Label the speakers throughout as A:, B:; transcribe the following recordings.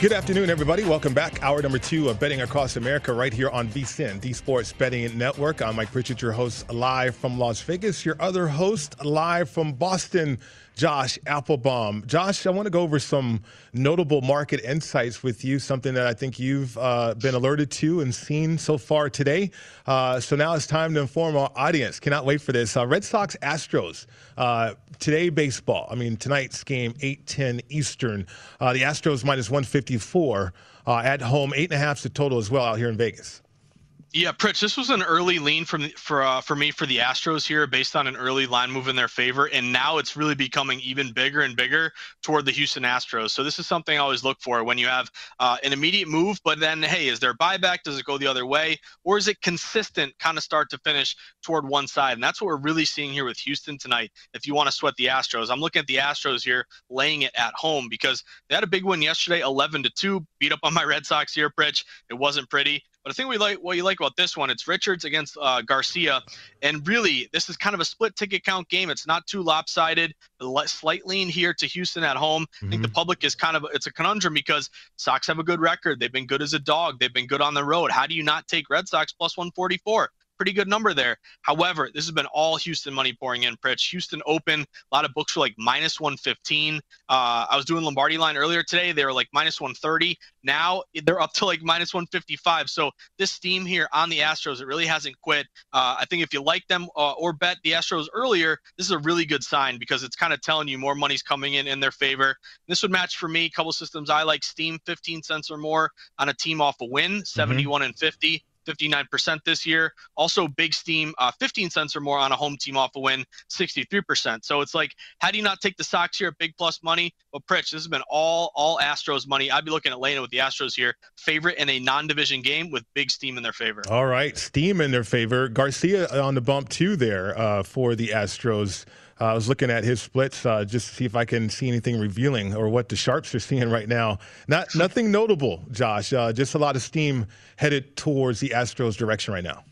A: Good afternoon, everybody. Welcome back. Hour number two of Betting Across America right here on VSIN, the Sports Betting Network. I'm Mike Pritchard, your host live from Las Vegas. Your other host live from Boston, Josh Appelbaum. Josh, I want to go over some notable market insights with you, something that I think you've uh, been alerted to and seen so far today. Uh, so now it's time to inform our audience. Cannot wait for this. Uh, Red Sox Astros. Uh, today, baseball. I mean, tonight's game, 8 10 Eastern. Uh, the Astros minus 154 uh, at home, eight and a half to total as well out here in Vegas.
B: Yeah, Pritch, this was an early lean from for uh, for me for the Astros here, based on an early line move in their favor, and now it's really becoming even bigger and bigger toward the Houston Astros. So this is something I always look for when you have uh, an immediate move, but then hey, is there buyback? Does it go the other way, or is it consistent, kind of start to finish toward one side? And that's what we're really seeing here with Houston tonight. If you want to sweat the Astros, I'm looking at the Astros here, laying it at home because they had a big win yesterday, 11 to two, beat up on my Red Sox here, Pritch. It wasn't pretty. But I think we like what you like about this one. It's Richards against uh, Garcia, and really, this is kind of a split ticket count game. It's not too lopsided. Slight lean here to Houston at home. Mm-hmm. I think the mm-hmm. public is kind of it's a conundrum because Sox have a good record. They've been good as a dog. They've been good on the road. How do you not take Red Sox plus 144? Pretty good number there. However, this has been all Houston money pouring in, Pritch. Houston open, a lot of books were like minus 115. Uh, I was doing Lombardi line earlier today. They were like minus 130. Now they're up to like minus 155. So this steam here on the Astros, it really hasn't quit. Uh, I think if you like them uh, or bet the Astros earlier, this is a really good sign because it's kind of telling you more money's coming in in their favor. This would match for me. A couple systems I like Steam 15 cents or more on a team off a win, mm-hmm. 71 mm-hmm. and 50. 59% this year. Also, Big Steam, uh, 15 cents or more on a home team off a win, 63%. So it's like, how do you not take the Sox here at big plus money? But Pritch, this has been all all Astros money. I'd be looking at laying with the Astros here, favorite in a non-division game with Big Steam in their favor.
A: All right, Steam in their favor. Garcia on the bump too there uh, for the Astros. Uh, I was looking at his splits uh, just to see if I can see anything revealing or what the sharps are seeing right now. Not nothing notable, Josh. Uh, just a lot of steam headed towards the Astros' direction right now.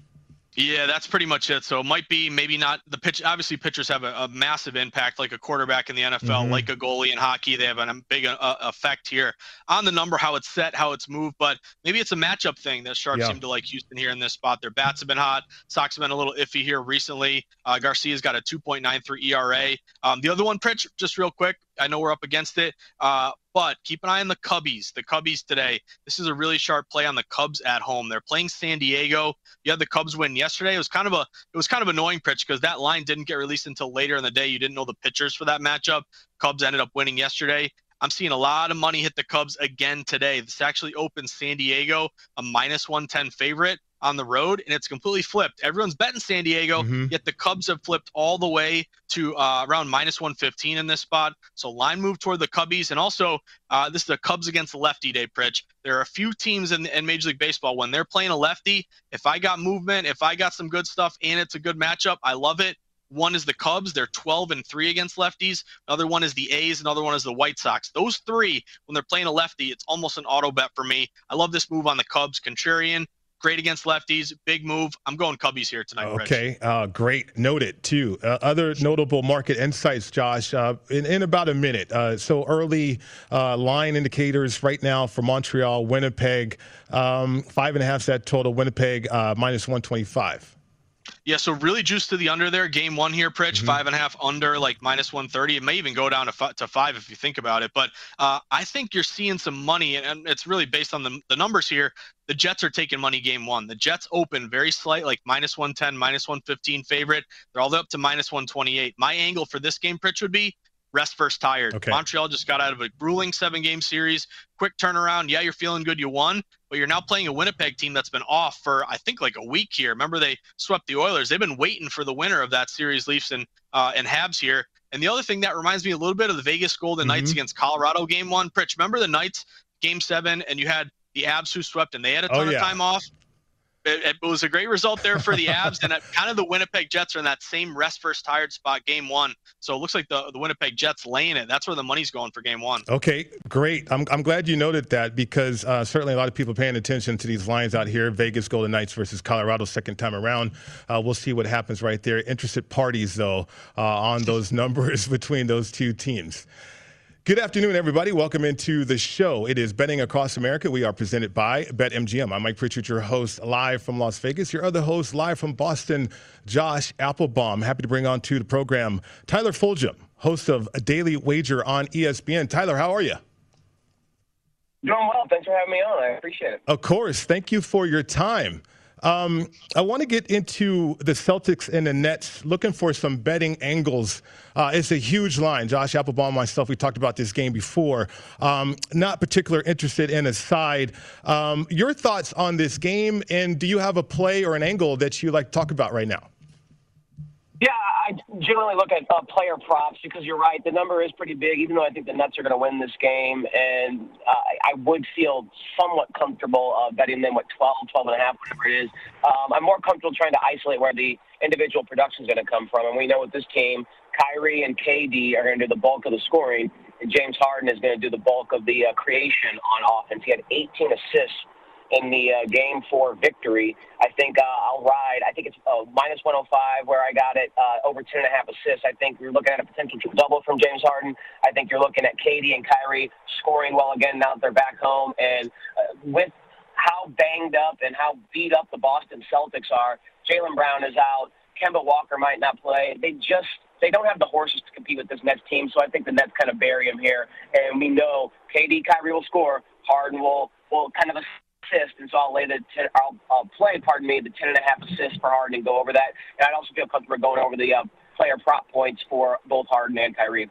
B: Yeah, that's pretty much it. So it might be maybe not the pitch. Obviously, pitchers have a, a massive impact, like a quarterback in the NFL, mm-hmm. like a goalie in hockey. They have a big uh, effect here on the number, how it's set, how it's moved. But maybe it's a matchup thing that sharps yeah. seem to like Houston here in this spot. Their bats have been hot. Sox have been a little iffy here recently. Uh, Garcia's got a 2.93 ERA. Um, the other one, Pritch, just real quick, I know we're up against it, uh, but keep an eye on the Cubbies. The Cubbies today. This is a really sharp play on the Cubs at home. They're playing San Diego. You had the Cubs win yesterday. It was kind of a it was kind of annoying pitch because that line didn't get released until later in the day. You didn't know the pitchers for that matchup. Cubs ended up winning yesterday. I'm seeing a lot of money hit the Cubs again today. This actually opens San Diego a minus 110 favorite on the road, and it's completely flipped. Everyone's betting San Diego, mm-hmm. yet the Cubs have flipped all the way to uh, around minus 115 in this spot. So line move toward the Cubbies, and also uh, this is the Cubs against the lefty day, Pritch. There are a few teams in, in Major League Baseball when they're playing a lefty. If I got movement, if I got some good stuff, and it's a good matchup, I love it. One is the Cubs. They're 12 and 3 against lefties. Another one is the A's. Another one is the White Sox. Those three, when they're playing a lefty, it's almost an auto bet for me. I love this move on the Cubs. Contrarian, great against lefties. Big move. I'm going Cubbies here tonight.
A: Okay, uh, great. Noted too. Uh, other notable market insights, Josh, uh, in, in about a minute. Uh, so early uh, line indicators right now for Montreal, Winnipeg, um, five and a half set total. Winnipeg uh, minus 125.
B: Yeah, so really juice to the under there. Game one here, Pritch, mm-hmm. five and a half under, like minus 130. It may even go down to, f- to five if you think about it. But uh, I think you're seeing some money, and it's really based on the, the numbers here. The Jets are taking money game one. The Jets open very slight, like minus 110, minus 115 favorite. They're all the way up to minus 128. My angle for this game, Pritch, would be rest first tired. Okay. Montreal just got out of a grueling seven game series. Quick turnaround. Yeah, you're feeling good. You won, but you're now playing a Winnipeg team that's been off for, I think, like a week here. Remember, they swept the Oilers. They've been waiting for the winner of that series, Leafs and, uh, and Habs here. And the other thing that reminds me a little bit of the Vegas Golden mm-hmm. Knights against Colorado game one. Pritch, remember the Knights game seven, and you had the Avs who swept, and they had a oh, ton oh, yeah. of time off it, it was a great result there for the Avs, and kind of the Winnipeg Jets are in that same rest first tired spot game one. So it looks like the, the Winnipeg Jets laying it. That's where the money's going for game one.
A: Okay, great. I'm, I'm glad you noted that because uh, certainly a lot of people paying attention to these lines out here. Vegas Golden Knights versus Colorado second time around. Uh, we'll see what happens right there. Interested parties though uh, on those numbers between those two teams. Good afternoon, everybody. Welcome into the show. It is Betting Across America. We are presented by BetMGM. I'm Mike Pritchard, your host, live from Las Vegas. Your other host, live from Boston, Josh Appelbaum. Happy to bring on to the program Tyler Fulghum, host of a Daily Wager on ESPN. Tyler, how are you?
C: Doing well. Thanks for having me on. I appreciate it.
A: Of course. Thank you for your time. Um, I want to get into the Celtics and the Nets, looking for some betting angles. Uh, it's a huge line. Josh Appelbaum, myself, we talked about this game before. Um, not particular interested in a side. Um, your thoughts on this game, and do you have a play or an angle that you like to talk about right now?
C: Yeah, I generally look at uh, player props because you're right. The number is pretty big, even though I think the Nets are going to win this game. And uh, I would feel somewhat comfortable uh, betting them at 12, 12 and a half, whatever it is. Um, I'm more comfortable trying to isolate where the individual production is going to come from. And we know with this team, Kyrie and KD are going to do the bulk of the scoring, and James Harden is going to do the bulk of the uh, creation on offense. He had 18 assists in the uh, game four victory. I think uh, I'll ride. I think it's uh, minus 105 where I got it uh, over 10 and a half assists. I think you're looking at a potential double from James Harden. I think you're looking at KD and Kyrie scoring well again now that they're back home. And uh, with how banged up and how beat up the Boston Celtics are, Jaylen Brown is out. Kemba Walker might not play. They just they don't have the horses to compete with this Nets team, so I think the Nets kind of bury him here. And we know KD, Kyrie will score. Harden will will kind of assist, and so I'll lay the ten, I'll, I'll play, pardon me, the ten and a half assists for Harden and go over that. And I'd also feel comfortable going over the uh, player prop points for both Harden and Kyrie.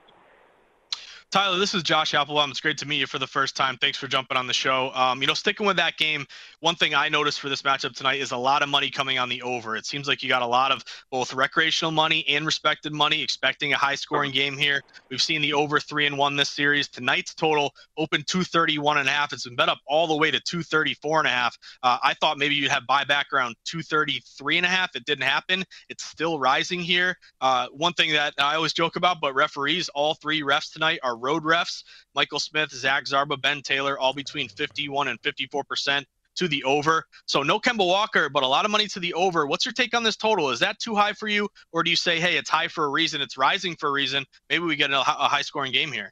B: Tyler, this is Josh Appelbaum. It's great to meet you for the first time. Thanks for jumping on the show. Um, you know, sticking with that game, one thing I noticed for this matchup tonight is a lot of money coming on the over. It seems like you got a lot of both recreational money and respected money, expecting a high scoring game here. We've seen the over three and one this series. Tonight's total open 231 and a half. It's been bet up all the way to 234 and a half. Uh, I thought maybe you'd have buyback around 233 and a half. It didn't happen. It's still rising here. Uh, one thing that I always joke about, but referees, all three refs tonight are road refs. Michael Smith, Zach Zarba, Ben Taylor, all between 51 and 54 percent to the over. So no Kemba Walker, but a lot of money to the over. What's your take on this total? Is that too high for you, or do you say, hey, it's high for a reason, it's rising for a reason? Maybe we get a, high scoring game here.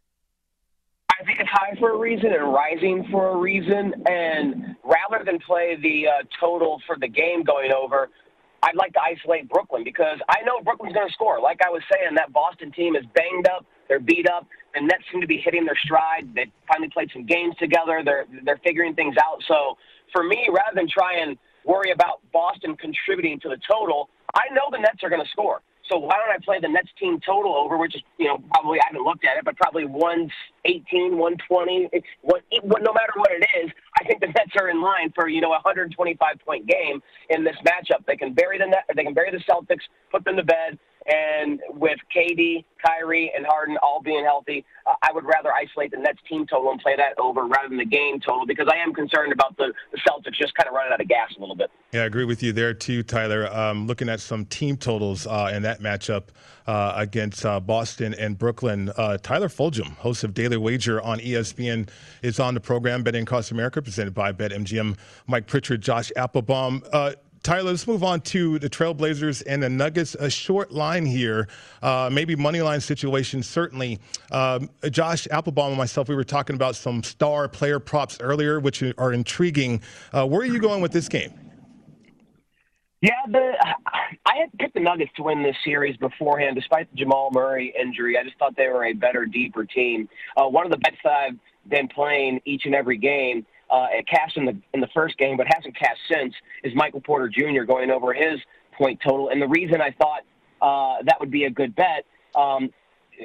C: I think it's high for a reason and rising for a reason. And rather than play the uh, total for the game going over, I'd like to isolate Brooklyn because I know Brooklyn's going to score. Like I was saying, that Boston team is banged up. They're beat up. The Nets seem to be hitting their stride. They finally played some games together. They're they're figuring things out. So for me, rather than try and worry about Boston contributing to the total, I know the Nets are going to score. So why don't I play the Nets team total over, which is, you know, probably, I haven't looked at it, but probably 118, 120. It's what, no matter what it is, I think the Nets are in line for, you know, a 125 point game in this matchup. They can bury the net, they can bury the Celtics, put them to bed, and with KD, Kyrie, and Harden all being healthy, uh, I would rather isolate the Nets team total and play that over rather than the game total because I am concerned about the, the Celtics just kind of running out of gas a little bit.
A: Yeah, I agree with you there too, Tyler. Um, looking at some team totals uh, in that matchup uh, against uh, Boston and Brooklyn, uh, Tyler Fulghum, host of Daily Wager on ESPN, is on the program Betting Across America, presented by BetMGM. Mike Pritchard, Josh Appelbaum. Tyler, let's move on to the Trailblazers and the Nuggets. A short line here, uh, maybe money line situation, certainly. Um, Josh Appelbaum and myself, we were talking about some star player props earlier, which are intriguing. Uh, where are you going with this game?
C: Yeah, the I had picked the Nuggets to win this series beforehand, despite the Jamal Murray injury. I just thought they were a better, deeper team. Uh, one of the bets that I've been playing each and every game uh, cashed in the in the first game, but hasn't cashed since, is Michael Porter Jr. going over his point total. And the reason I thought uh, that would be a good bet, um,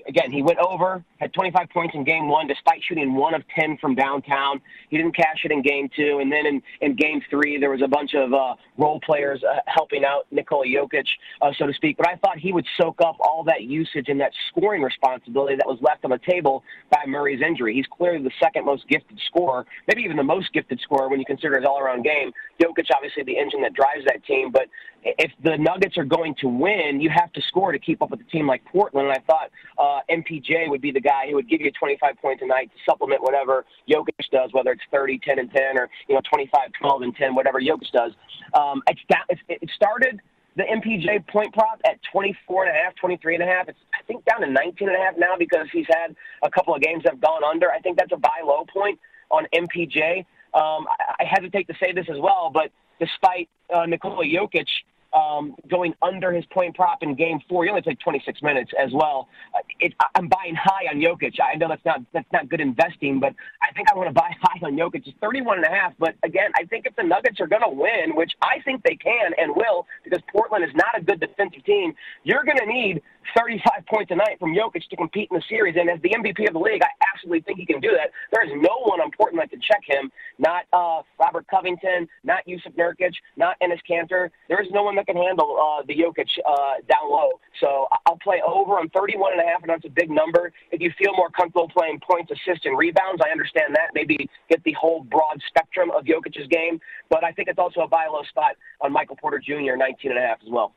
C: again, he went over, had 25 points in game one, despite shooting one of 10 from downtown. He didn't cash it in game two. And then in, in game three, there was a bunch of uh, role players uh, helping out Nikola Jokic, uh, so to speak. But I thought he would soak up all that usage and that scoring responsibility that was left on the table by Murray's injury. He's clearly the second most gifted scorer, maybe even the most gifted scorer when you consider his all around game. Jokic, obviously, the engine that drives that team. But if the Nuggets are going to win, you have to score to keep up with a team like Portland. And I thought uh, MPJ would be the guy who would give you 25 points a night to supplement whatever Jokic does, whether it's 30, 10, and 10, or you know 25, 12, and 10, whatever Jokic does. Um, down, it started the MPJ point prop at 24 and a half, 23 and a half. It's I think down to 19 and a half now because he's had a couple of games that have gone under. I think that's a buy low point on MPJ. Um, I, I hesitate to say this as well, but despite uh, Nikola Jokic um, going under his point prop in Game Four. He only played 26 minutes as well. Uh, it, I'm buying high on Jokic. I know that's not that's not good investing, but I think I want to buy high on Jokic. It's 31 and a half. But again, I think if the Nuggets are going to win, which I think they can and will, because Portland is not a good defensive team, you're going to need 35 points a night from Jokic to compete in the series. And as the MVP of the league, I absolutely think he can do that. There is no one on Portland that can check him. Not uh, Robert Covington, not Jusuf Nurkic, not Enes Kanter. There is no one that can handle uh, the Jokic uh, down low. So I'll play over on 31 and a half, and that's a big number. If you feel more comfortable playing points, assists, and rebounds, I understand that. Maybe get the whole broad spectrum of Jokic's game. But I think it's also a buy low spot on Michael Porter Jr. 19 and a half as well.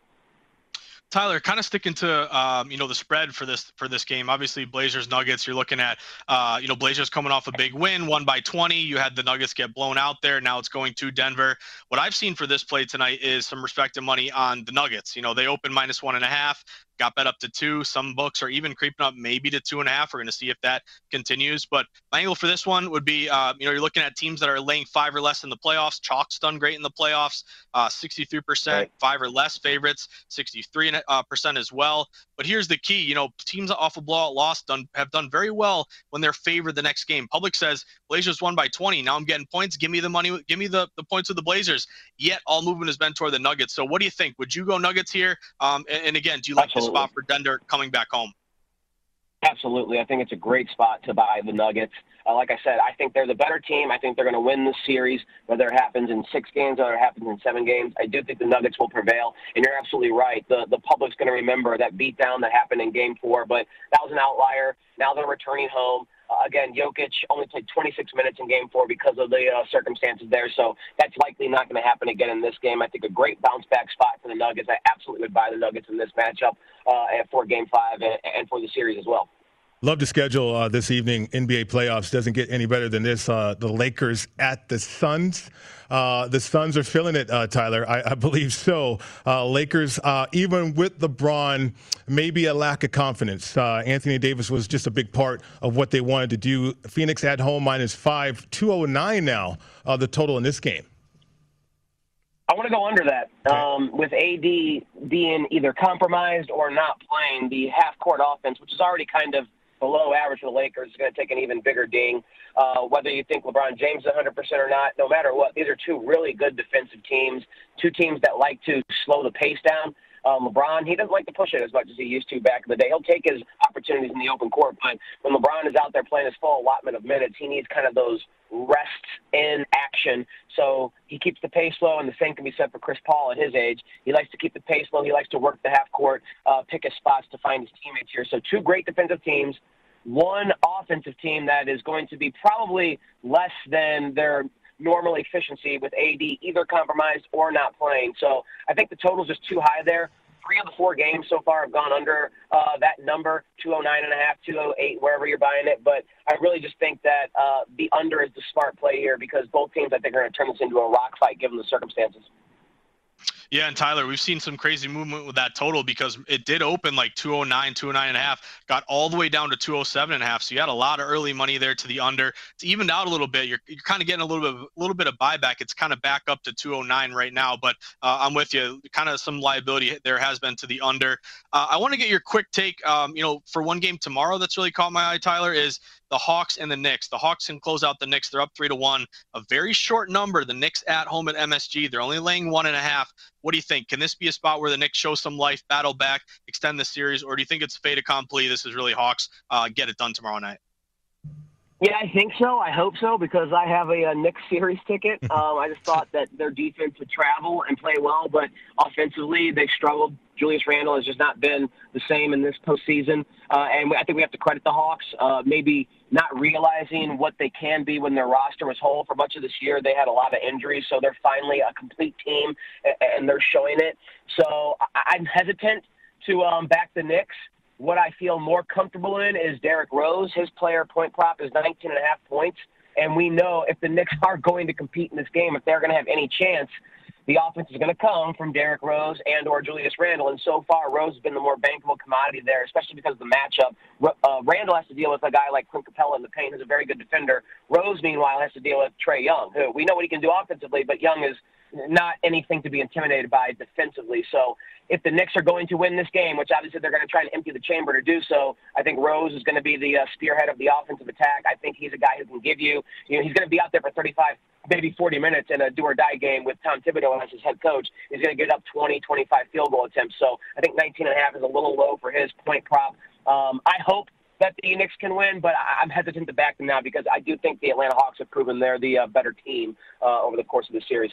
B: Tyler, kind of sticking to um, you know the spread for this for this game. Obviously, Blazers Nuggets. You're looking at uh, you know Blazers coming off a big win, one by 20. You had the Nuggets get blown out there. Now it's going to Denver. What I've seen for this play tonight is some respective money on the Nuggets. You know they open minus one and a half got bet up to two. Some books are even creeping up maybe to two and a half. We're going to see if that continues. But my angle for this one would be, uh, you know, you're looking at teams that are laying five or less in the playoffs. Chalk's done great in the playoffs, uh, 63%, right. five or less favorites, 63% uh, as well. But here's the key, you know, teams off a blowout loss done have done very well when they're favored the next game. Public says Blazers won by 20. Now I'm getting points. Give me the money. Give me the, the points of the Blazers. Yet all movement has been toward the Nuggets. So what do you think? Would you go Nuggets here? Um, and, and again, do you like Absolutely. this spot for Denver coming back home.
C: Absolutely. I think it's a great spot to buy the Nuggets. Uh, like I said, I think they're the better team. I think they're going to win this series, whether it happens in six games or it happens in seven games. I do think the Nuggets will prevail. And you're absolutely right. The, the public's going to remember that beatdown that happened in game four, but that was an outlier. Now they're returning home. Uh, again, Jokic only played 26 minutes in Game Four because of the uh, circumstances there, so that's likely not going to happen again in this game. I think a great bounce back spot for the Nuggets. I absolutely would buy the Nuggets in this matchup uh, for Game Five and, and for the series as well.
A: Love to schedule uh, this evening. NBA playoffs doesn't get any better than this. Uh, the Lakers at the Suns. Uh, the Suns are feeling it, uh, Tyler. I, I, believe so. Uh, Lakers, uh, even with LeBron, maybe a lack of confidence. Anthony Davis was just a big part of what they wanted to do. Phoenix at home minus five, 209 now, the total in this game.
C: I want to go under that. Um, with AD being either compromised or not playing, the half court offense, which is already kind of below average for the Lakers is going to take an even bigger ding. Uh, whether you think LeBron James is 100% or not, no matter what, these are two really good defensive teams, two teams that like to slow the pace down. Um, LeBron, he doesn't like to push it as much as he used to back in the day. He'll take his opportunities in the open court, but when LeBron is out there playing his full allotment of minutes, he needs kind of those rests in action. So he keeps the pace low, and the same can be said for Chris Paul at his age. He likes to keep the pace low. He likes to work the half court, uh, pick his spots to find his teammates here. So two great defensive teams, one offensive team that is going to be probably less than their normal efficiency with AD either compromised or not playing. So I think the total's just too high there. Three of the four games so far have gone under uh, that number, 209 and a half, 208, wherever you're buying it. But I really just think that uh, the under is the smart play here because both teams, I think, are going to turn this into a rock fight given the circumstances.
B: Yeah, and Tyler, we've seen some crazy movement with that total because it did open like 209, 209 and a half, got all the way down to 207 and a half. So you had a lot of early money there to the under. It's evened out a little bit. You're, you're kind of getting a little bit, a little bit of buyback. It's kind of back up to 209 right now, but uh, I'm with you. Kind of some liability there has been to the under. Uh, I want to get your quick take. Um, you know, for one game tomorrow that's really caught my eye, Tyler, is the Hawks and the Knicks. The Hawks can close out the Knicks. They're up three to one. A very short number. The Knicks at home at MSG. They're only laying one and a half. What do you think? Can this be a spot where the Knicks show some life, battle back, extend the series, or do you think it's fait accompli? This is really Hawks uh, get it done tomorrow night.
C: Yeah, I think so. I hope so because I have a, a Knicks series ticket. Um, I just thought that their defense would travel and play well, but offensively they struggled. Julius Randle has just not been the same in this postseason, uh, and I think we have to credit the Hawks. Uh, maybe not realizing what they can be when their roster was whole for much of this year. They had a lot of injuries, so they're finally a complete team, and they're showing it. So I'm hesitant to um, back the Knicks. What I feel more comfortable in is Derrick Rose. His player point prop is 19 and a half points. And we know if the Knicks are going to compete in this game, if they're going to have any chance, the offense is going to come from Derrick Rose and or Julius Randle. And so far, Rose has been the more bankable commodity there, especially because of the matchup. Uh, Randle has to deal with a guy like Clint Capela in the paint, who's a very good defender. Rose, meanwhile, has to deal with Trae Young, who we know what he can do offensively, but Young is not anything to be intimidated by defensively. So if the Knicks are going to win this game, which obviously they're going to try and empty the chamber to do so, I think Rose is going to be the uh, spearhead of the offensive attack. I think he's a guy who can give you, you know, he's going to be out there for 35, maybe 40 minutes in a do or die game with Tom Thibodeau as his head coach. He's going to get up 20, 25 field goal attempts. So I think 19 and a half is a little low for his point prop. Um, I hope that the Knicks can win, but I'm hesitant to back them now because I do think the Atlanta Hawks have proven they're the uh, better team uh, over the course of the series.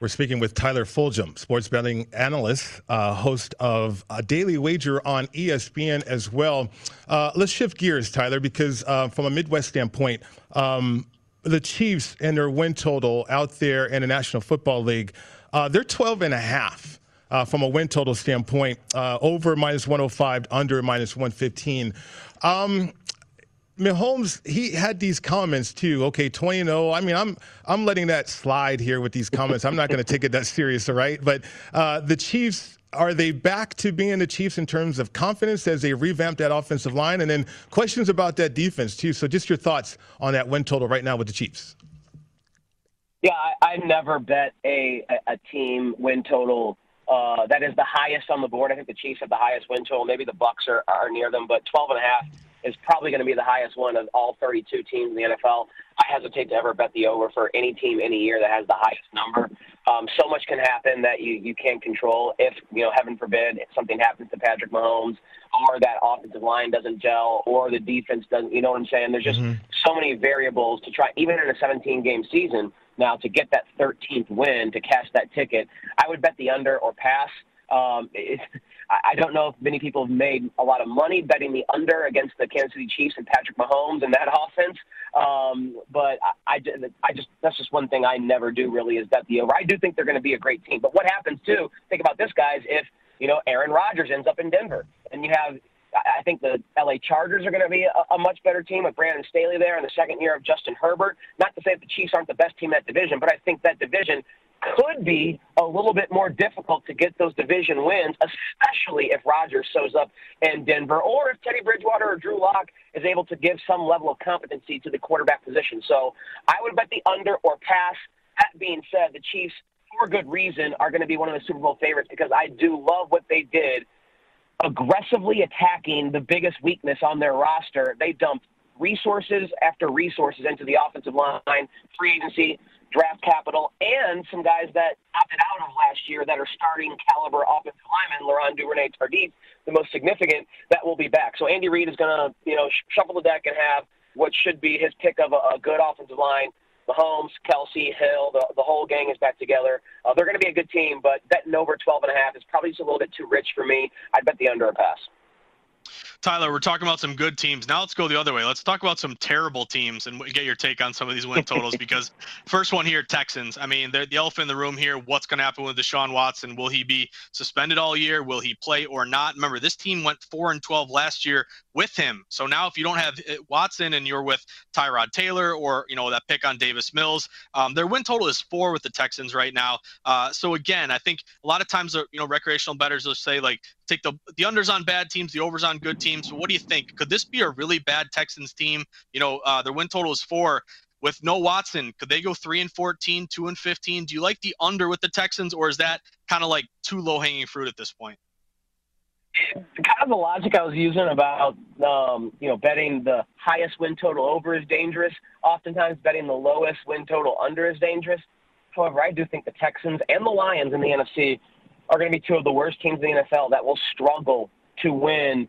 A: We're speaking with Tyler Fulghum, sports betting analyst, uh, host of a Daily Wager on ESPN as well. Uh, let's shift gears, Tyler, because uh, from a Midwest standpoint, um, the Chiefs and their win total out there in the National Football League, uh, they're 12 and a half. Uh, from a win total standpoint, uh, over minus 105, under minus 115. Um, Mahomes, he had these comments too. Okay, 20 0. I mean, I'm I'm letting that slide here with these comments. I'm not going to take it that serious, all right? But uh, the Chiefs, are they back to being the Chiefs in terms of confidence as they revamp that offensive line? And then questions about that defense too. So just your thoughts on that win total right now with the Chiefs.
C: Yeah, I, I never bet a, a team win total uh, that is the highest on the board. I think the Chiefs have the highest win total. Maybe the Bucs are, are near them, but 12 and a half is probably going to be the highest one of all 32 teams in the NFL. I hesitate to ever bet the over for any team any year that has the highest number. Um, so much can happen that you, you can't control. If, you know, heaven forbid, if something happens to Patrick Mahomes or that offensive line doesn't gel or the defense doesn't, you know what I'm saying? There's just mm-hmm. so many variables to try, even in a 17 game season now to get that 13th win, to cash that ticket. I would bet the under or pass. Um, it, I don't know if many people have made a lot of money betting the under against the Kansas City Chiefs and Patrick Mahomes and that offense. Um, but I, I, I just that's just one thing I never do really is bet the over. I do think they're going to be a great team. But what happens too? Think about this, guys. If you know Aaron Rodgers ends up in Denver and you have I think the LA Chargers are going to be a, a much better team with Brandon Staley there in the second year of Justin Herbert. Not to say that the Chiefs aren't the best team in that division, but I think that division could be a little bit more difficult to get those division wins, especially if Rodgers shows up in Denver or if Teddy Bridgewater or Drew Lock is able to give some level of competency to the quarterback position. So I would bet the under or pass. That being said, the Chiefs, for good reason, are going to be one of the Super Bowl favorites because I do love what they did aggressively attacking the biggest weakness on their roster. They dumped resources after resources into the offensive line, free agency, draft capital, and some guys that opted out of last year that are starting caliber offensive linemen, Laurent Duvernay Tardif, the most significant, that will be back. So Andy Reid is going to, you know, shuffle the deck and have what should be his pick of a, a good offensive line. Mahomes, Kelce, Hill, the, the whole gang is back together. Uh, they're going to be a good team, but betting over 12 and a half is probably just a little bit too rich for me. I'd bet the under a pass.
B: Tyler, we're talking about some good teams. Now let's go the other way. Let's talk about some terrible teams and get your take on some of these win totals. because first one here, Texans. I mean, they're the elephant in the room here. What's going to happen with Deshaun Watson? Will he be suspended all year? Will he play or not? Remember, this team went four and twelve last year with him. So now, if you don't have uh, Watson and you're with Tyrod Taylor or you know that pick on Davis Mills, um, their win total is four with the Texans right now. Uh, so again, I think a lot of times, uh, you know, recreational bettors will say like take the the unders on bad teams, the overs on good teams. What do you think? Could this be a really bad Texans team? You know, uh, their win total is four. With no Watson, could they go three and 14, two and 15? Do you like the under with the Texans, or is that kind of like too low hanging fruit at this point?
C: kind of the logic I was using about um, you know betting the highest win total over is dangerous. Oftentimes, betting the lowest win total under is dangerous. However, I do think the Texans and the Lions in the NFC are going to be two of the worst teams in the NFL that will struggle to win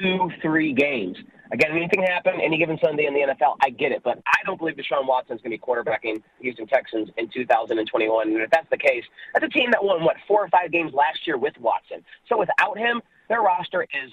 C: two, three games. Again, anything can happen any given Sunday in the NFL, I get it, but I don't believe Deshaun Watson is going to be quarterbacking Houston Texans in 2021. And if that's the case, that's a team that won what four or five games last year with Watson. So without him, their roster is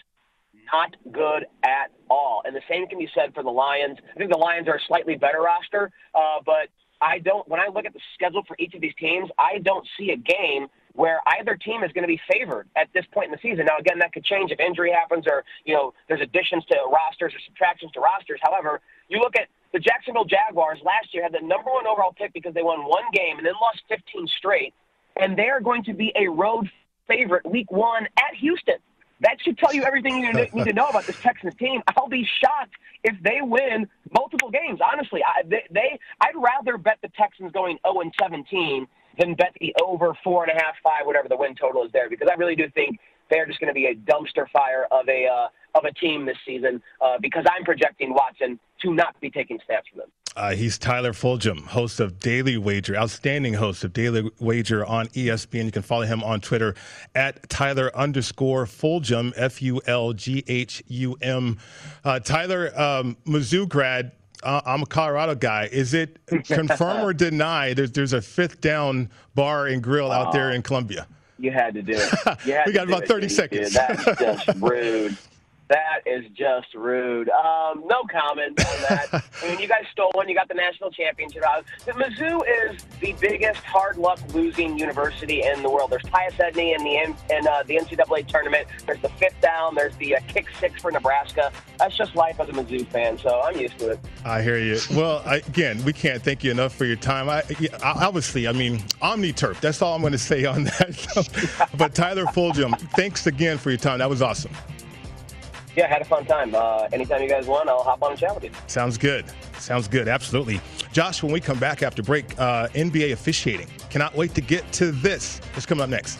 C: not good at all. And the same can be said for the Lions. I think the Lions are a slightly better roster, uh, but I don't. When I look at the schedule for each of these teams, I don't see a game where either team is going to be favored at this point in the season. Now, again, that could change if injury happens or you know there's additions to rosters or subtractions to rosters. However, you look at the Jacksonville Jaguars last year had the number one overall pick because they won one game and then lost 15 straight, and they are going to be a road favorite week one at Houston. That should tell you everything you need to know about this Texans team. I'll be shocked if they win multiple games. Honestly, I, they, they I'd rather bet the Texans going 0 and 17 than bet the over four and a half, five, whatever the win total is there, because I really do think they're just going to be a dumpster fire of a uh, of a team this season. Uh, because I'm projecting Watson to not be taking snaps from them.
A: Uh, he's Tyler Fulghum, host of Daily Wager, outstanding host of Daily Wager on ESPN. You can follow him on Twitter at Tyler underscore Fulghum, F U L G H U M. Uh, Tyler, um, Mizzou grad, uh, I'm a Colorado guy. Is it confirm or deny? There's there's a fifth down bar and grill out there in Columbia.
C: You had to do it.
A: we got about 30 seconds.
C: That's just rude. That is just rude. Um, no comment on that. I mean, you guys stole one. You got the national championship out. The Mizzou is the biggest hard luck losing university in the world. There's Tyus Edney in the in uh, the NCAA tournament. There's the fifth down. There's the uh, kick six for Nebraska. That's just life as a Mizzou fan. So I'm used to it.
A: I hear you. Well, I, again, we can't thank you enough for your time. I, obviously, I mean, OmniTurf. That's all I'm going to say on that. but Tyler Fulghum, thanks again for your time. That was awesome
C: yeah, had a fun time. Uh, anytime you guys want, I'll hop on and chat with you.
A: Sounds good. Sounds good. Absolutely. Josh, when we come back after break, uh, NBA officiating. Cannot wait to get to this. What's coming up next?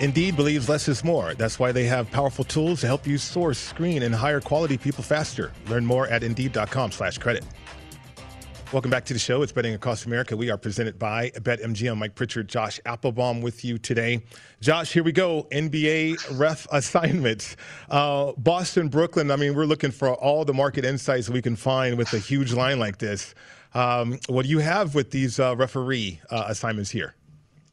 A: Indeed believes less is more. That's why they have powerful tools to help you source, screen, and hire quality people faster. Learn more at Indeed.com slash credit. Welcome back to the show. It's Betting Across America. We are presented by BetMGM. Mike Pritchard, Josh Appelbaum with you today. Josh, here we go. NBA ref assignments. Uh, Boston, Brooklyn. I mean, we're looking for all the market insights we can find with a huge line like this. Um, what do you have with these uh, referee uh, assignments here?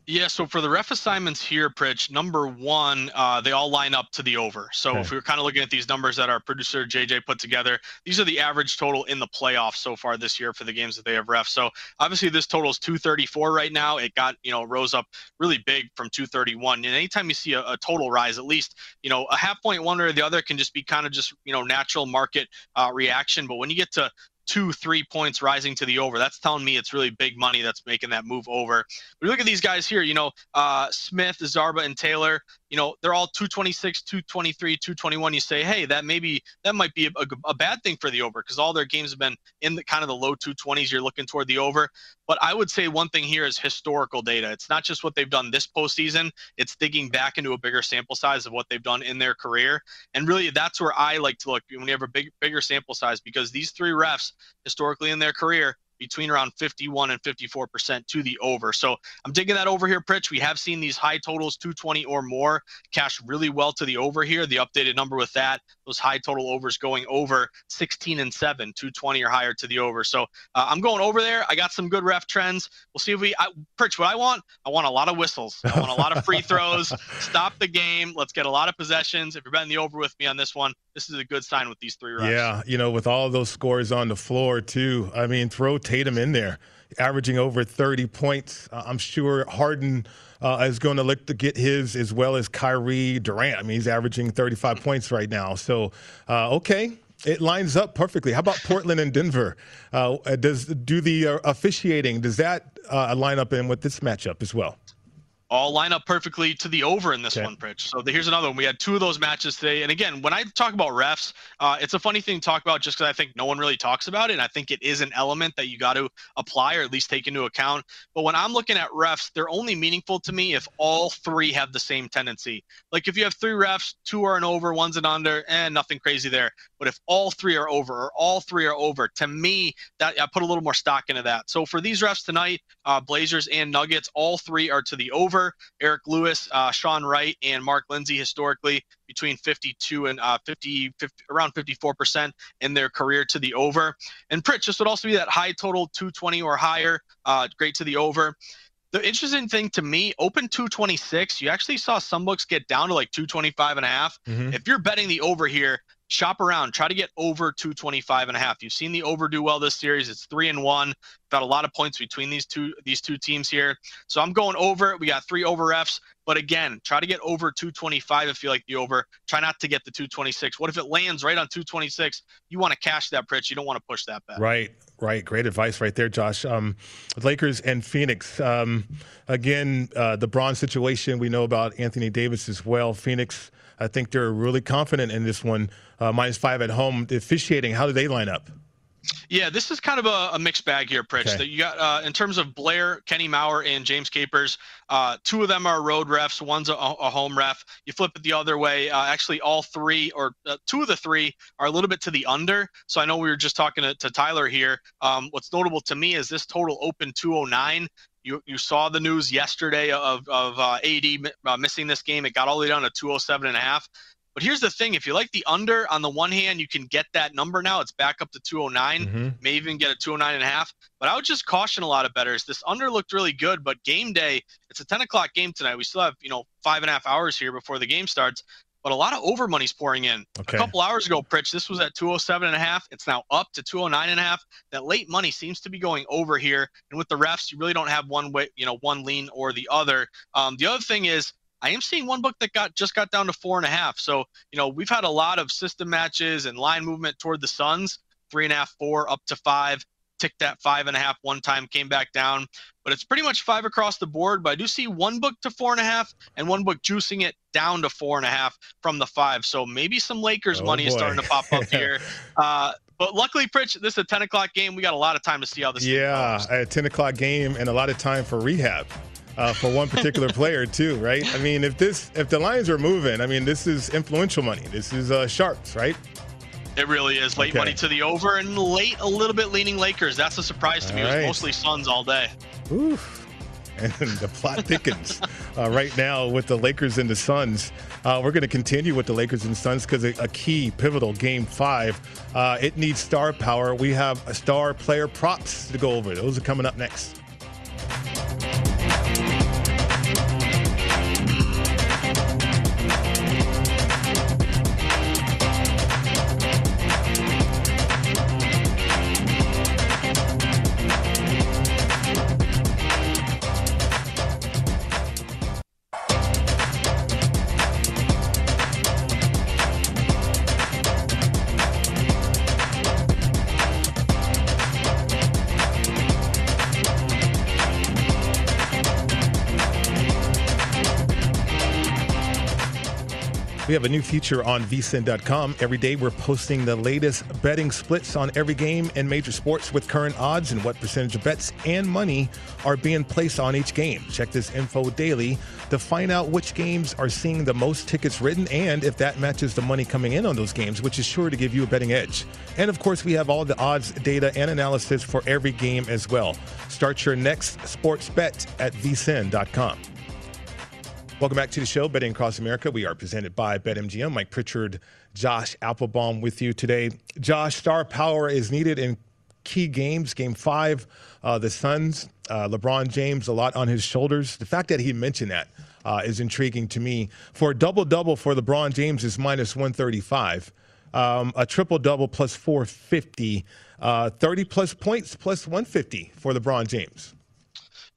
B: Yeah, so for the ref assignments here, Pritch, number one, uh, they all line up to the over. So okay. if we are kind of looking at these numbers that our producer JJ put together, these are the average total in the playoffs so far this year for the games that they have ref. So obviously this total is 234 right now. It got, you know, rose up really big from 231. And anytime you see a, a total rise, at least, you know, a half point one or the other can just be kind of just, you know, natural market uh, reaction. But when you get to two, three points rising to the over. That's telling me it's really big money that's making that move over. But look at these guys here, you know, uh, Smith, Zarba, and Taylor you know they're all 226 223 221 you say hey that maybe that might be a, a, bad thing for the over because all their games have been in the kind of the low 220s you're looking toward the over. But i would say one thing here is historical data. It's not just what they've done this postseason it's digging back into a bigger sample size of what they've done in their career. And really that's where i like to look when you have a big bigger sample size because these three refs historically in their career between around 51 and 54% to the over. So I'm digging that over here, Pritch. We have seen these high totals, 220 or more, cash really well to the over here. The updated number with that, those high total overs going over 16 and 7, 220 or higher to the over. So uh, I'm going over there. I got some good ref trends. We'll see if we, I, Pritch, what I want, I want a lot of whistles. I want a lot of free throws. Stop the game. Let's get a lot of possessions. If you're betting the over with me on this one, this is a good sign with these three refs.
A: Yeah, you know, with all those scores on the floor, too. I mean, throw Tatum in there, averaging over 30 points. Uh, I'm sure Harden uh, is going to look to get his as well as Kyrie Durant. I mean, he's averaging 35 points right now. So, uh, okay. It lines up perfectly. How about Portland and Denver? Uh, does do the uh, officiating does that line up in with this matchup as well?
B: All line up perfectly to the over in this okay. one, Pritch. So the, here's another one. We had two of those matches today. And again, when I talk about refs, uh, it's a funny thing to talk about just because I think no one really talks about it. And I think it is an element that you got to apply or at least take into account. But when I'm looking at refs, they're only meaningful to me if all three have the same tendency. Like if you have three refs, two are an over, one's an under, and nothing crazy there. But if all three are over or all three are over, to me, that I put a little more stock into that. So for these refs tonight, uh, Blazers and Nuggets, all three are to the over. Eric Lewis, uh, Sean Wright, and Mark Lindsay historically between 52 and uh, 50, 50, around 54% in their career to the over. And Pritch, this would also be that high total 220 or higher, uh, great to the over. The interesting thing to me, open 226, you actually saw some books get down to like 225 and a half. Mm-hmm. If you're betting the over here, shop around, try to get over 225 and a half. You've seen the over do well this series. It's three and one. Got a lot of points between these two these two teams here. So I'm going over. We got three over Fs. But again, try to get over 225 if you like the over. Try not to get the 226. What if it lands right on 226? You want to cash that, Pritch. You don't want to push that bet.
A: Right, right. Great advice right there, Josh. Um, Lakers and Phoenix. Um, again, uh, the bronze situation. We know about Anthony Davis as well. Phoenix I think they're really confident in this one. Uh, minus five at home. The officiating, how do they line up?
B: Yeah, this is kind of a, a mixed bag here, Pritch. Okay. That you got uh, in terms of Blair, Kenny Mauer, and James Capers. Uh, two of them are road refs. One's a, a home ref. You flip it the other way. Uh, actually, all three or uh, two of the three are a little bit to the under. So I know we were just talking to, to Tyler here. Um, what's notable to me is this total open 209. You, you saw the news yesterday of, of uh, AD uh, missing this game. It got all the way down to 207 and a half. But here's the thing: if you like the under, on the one hand, you can get that number now. It's back up to 209. Mm-hmm. May even get a 209 and a half. But I would just caution a lot of betters. This under looked really good, but game day, it's a 10 o'clock game tonight. We still have you know five and a half hours here before the game starts but a lot of over money's pouring in. Okay. A couple hours ago, Pritch, this was at 207 and a half. It's now up to 209 and a half. That late money seems to be going over here. And with the refs, you really don't have one way, you know, one lean or the other. Um, the other thing is I am seeing one book that got just got down to four and a half. So, you know, we've had a lot of system matches and line movement toward the Suns, three and a half, four, up to five ticked that five and a half one time, came back down. But it's pretty much five across the board. But I do see one book to four and a half and one book juicing it down to four and a half from the five. So maybe some Lakers oh money boy. is starting to pop up here. Uh, but luckily, Pritch, this is a 10 o'clock game. We got a lot of time to see how this
A: Yeah, a 10 o'clock game and a lot of time for rehab. Uh, for one particular player too, right? I mean, if this if the Lions are moving, I mean, this is influential money. This is uh, sharps, right?
B: It really is late okay. money to the over and late a little bit leaning Lakers. That's a surprise to all me. Right. It was mostly Suns all day.
A: Oof. And the plot thickens uh, right now with the Lakers and the Suns. Uh, we're going to continue with the Lakers and Suns because a, a, key pivotal game five. Uh, it needs star power. We have a star player props to go over. Those are coming up next. We have a new feature on vsin.com. Every day we're posting the latest betting splits on every game in major sports with current odds and what percentage of bets and money are being placed on each game. Check this info daily to find out which games are seeing the most tickets written and if that matches the money coming in on those games, which is sure to give you a betting edge. And of course, we have all the odds, data, and analysis for every game as well. Start your next sports bet at vsin.com. Welcome back to the show, Betting Across America. We are presented by BetMGM. Mike Pritchard, Josh Appelbaum with you today. Josh, star power is needed in key games. Game five, uh, the Suns, uh, LeBron James, a lot on his shoulders. The fact that he mentioned that uh, is intriguing to me. For a double double for LeBron James is minus 135. um, a triple double plus 450, uh, 30 plus points plus 150 for LeBron James.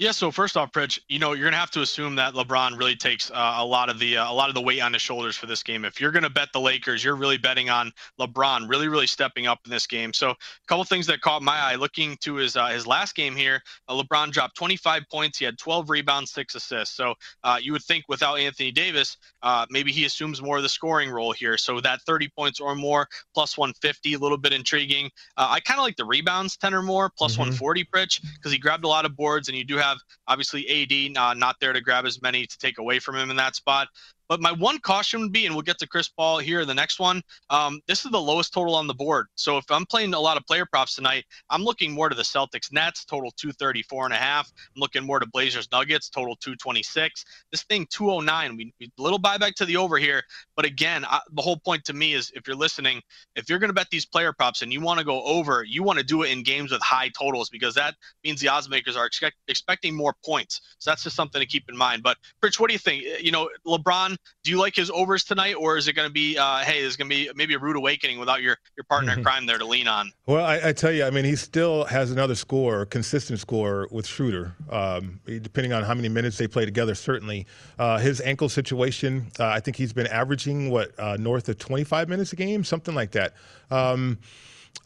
B: Yeah. So first off, Pritch, you know you're gonna have to assume that LeBron really takes uh, a lot of the uh, a lot of the weight on his shoulders for this game. If you're gonna bet the Lakers, you're really betting on LeBron really really stepping up in this game. So a couple things that caught my eye looking to his uh, his last game here, uh, LeBron dropped 25 points. He had 12 rebounds, six assists. So uh, you would think without Anthony Davis, uh, maybe he assumes more of the scoring role here. So that 30 points or more plus 150, a little bit intriguing. I kind of like the rebounds 10 or more plus mm-hmm. 140, Pritch, because he grabbed a lot of boards and you do have have obviously AD uh, not there to grab as many to take away from him in that spot. But my one caution would be, and we'll get to Chris Paul here in the next one. Um, this is the lowest total on the board. So if I'm playing a lot of player props tonight, I'm looking more to the Celtics Nets total 234 and a half. I'm looking more to Blazers Nuggets total 226. This thing 209. We, we little buyback to the over here. But again, I, the whole point to me is if you're listening, if you're going to bet these player props and you want to go over, you want to do it in games with high totals because that means the odds makers are expect, expecting more points. So that's just something to keep in mind. But Rich, what do you think? You know, LeBron do you like his overs tonight, or is it going to be, uh, hey, there's going to be maybe a rude awakening without your your partner in crime there to lean on?
A: Well, I, I, tell you, I mean, he still has another score, consistent score with Schroeder. Um, depending on how many minutes they play together, certainly uh, his ankle situation. Uh, I think he's been averaging what uh, north of 25 minutes a game, something like that. Um,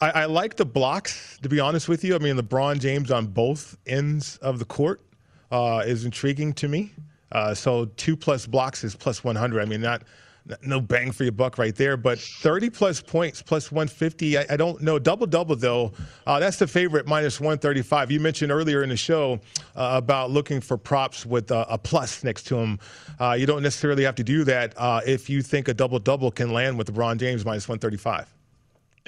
A: I, I like the blocks, to be honest with you. I mean, LeBron James on both ends of the court uh, is intriguing to me. Uh, so two plus blocks is plus 100. I mean, not no bang for your buck right there, but 30 plus points plus 150. I, I don't know. Double double though, uh, that's the favorite minus 135. You mentioned earlier in the show uh, about looking for props with uh, a plus next to them. Uh, you don't necessarily have to do that uh, if you think a double double can land with LeBron James minus 135.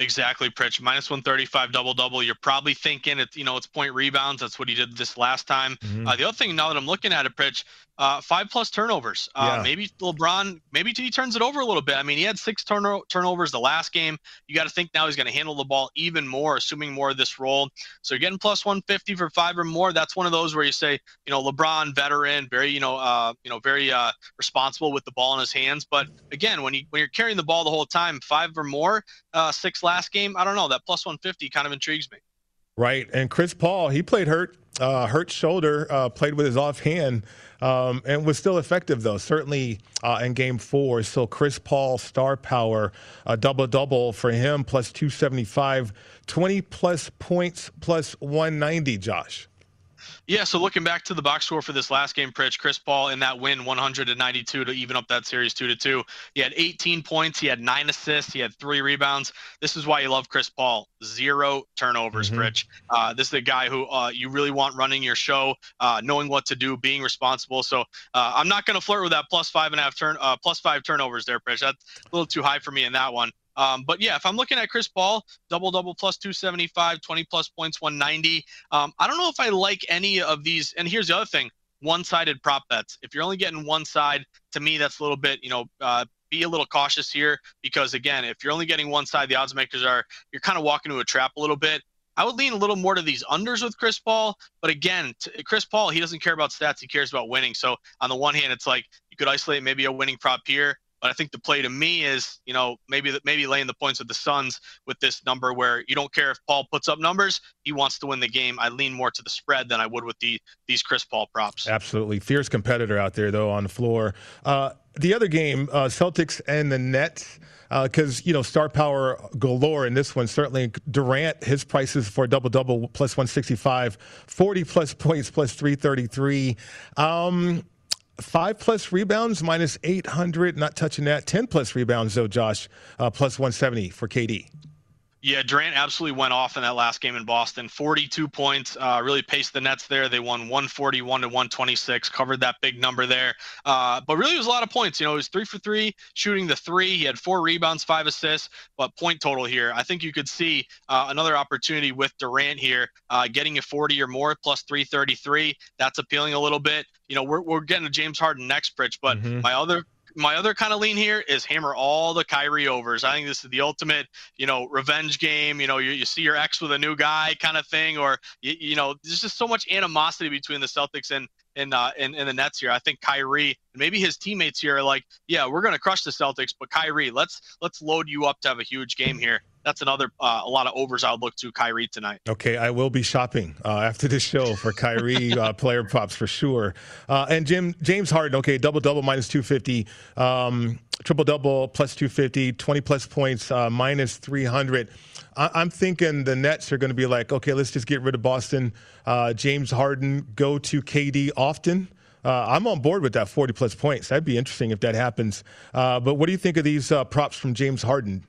B: Exactly, Pritch. Minus 135 double double. You're probably thinking it's you know it's point rebounds. That's what he did this last time. Mm-hmm. Uh, the other thing now that I'm looking at it, Pritch, uh, five plus turnovers. Uh, yeah. Maybe LeBron, maybe he turns it over a little bit. I mean, he had six turno- turnovers the last game. You got to think now he's going to handle the ball even more, assuming more of this role. So you're getting plus 150 for five or more. That's one of those where you say, you know, LeBron, veteran, very, you know, uh, you know, very uh, responsible with the ball in his hands. But again, when you when you're carrying the ball the whole time, five or more, uh, six last game, I don't know. That plus 150 kind of intrigues me.
A: Right, and Chris Paul, he played hurt, uh, hurt shoulder, uh, played with his offhand, um, and was still effective though. Certainly uh, in Game Four. So Chris Paul, star power, a double double for him, plus 275, 20 plus points, plus 190. Josh.
B: Yeah, so looking back to the box score for this last game, Pritch, Chris Paul in that win, 192 to even up that series two to two. He had 18 points, he had nine assists, he had three rebounds. This is why you love Chris Paul. Zero turnovers, mm-hmm. Pritch. Uh, this is a guy who uh, you really want running your show, uh, knowing what to do, being responsible. So uh, I'm not going to flirt with that plus five and a half turn, uh, plus five turnovers there, Pritch. That's a little too high for me in that one. Um, but yeah, if I'm looking at Chris Paul, double double plus 275, 20 plus points, 190. Um, I don't know if I like any of these. And here's the other thing: one-sided prop bets. If you're only getting one side, to me that's a little bit, you know, uh, be a little cautious here because again, if you're only getting one side, the odds makers are you're kind of walking into a trap a little bit. I would lean a little more to these unders with Chris Paul, but again, Chris Paul, he doesn't care about stats; he cares about winning. So on the one hand, it's like you could isolate maybe a winning prop here. But I think the play to me is, you know, maybe that maybe laying the points with the Suns with this number where you don't care if Paul puts up numbers, he wants to win the game. I lean more to the spread than I would with the these Chris Paul props.
A: Absolutely, fierce competitor out there though on the floor. Uh, the other game, uh, Celtics and the Nets because uh, you know star power galore in this one. Certainly Durant, his prices for double double plus 165, 40 plus points plus 333. Um, five plus rebounds, minus 800, not touching that. 10 plus rebounds, though, Josh, uh, plus 170 for KD.
B: Yeah, Durant absolutely went off in that last game in Boston. 42 points, uh, really paced the Nets there. They won 141 to 126, covered that big number there. Uh, but really, it was a lot of points. You know, he was three for three shooting the three. He had four rebounds, five assists, but point total here. I think you could see uh, another opportunity with Durant here, uh, getting a 40 or more plus 333. That's appealing a little bit. You know, we're, we're getting to James Harden next, Pritch, but mm-hmm. my other my other kind of lean here is hammer all the Kyrie overs. I think this is the ultimate, you know, revenge game. You know, you, you see your ex with a new guy kind of thing, or you, you know, there's just so much animosity between the Celtics and in, uh, in in the Nets here. I think Kyrie and maybe his teammates here are like, yeah, we're going to crush the Celtics, but Kyrie, let's let's load you up to have a huge game here that's another uh, a lot of overs I would look to Kyrie tonight.
A: Okay, I will be shopping uh, after this show for Kyrie uh, player props for sure. Uh, and Jim James Harden, okay, double double minus two fifty, um, triple double plus two fifty, 20 plus points uh, minus three hundred. I- am thinking the Nets are going to be like, okay, let's just get rid of Boston. Uh, James Harden go to KD often. Uh, I'm on board with that 40 plus points. That'd be interesting if that happens. Uh, but what do you think of these uh, props from James Harden?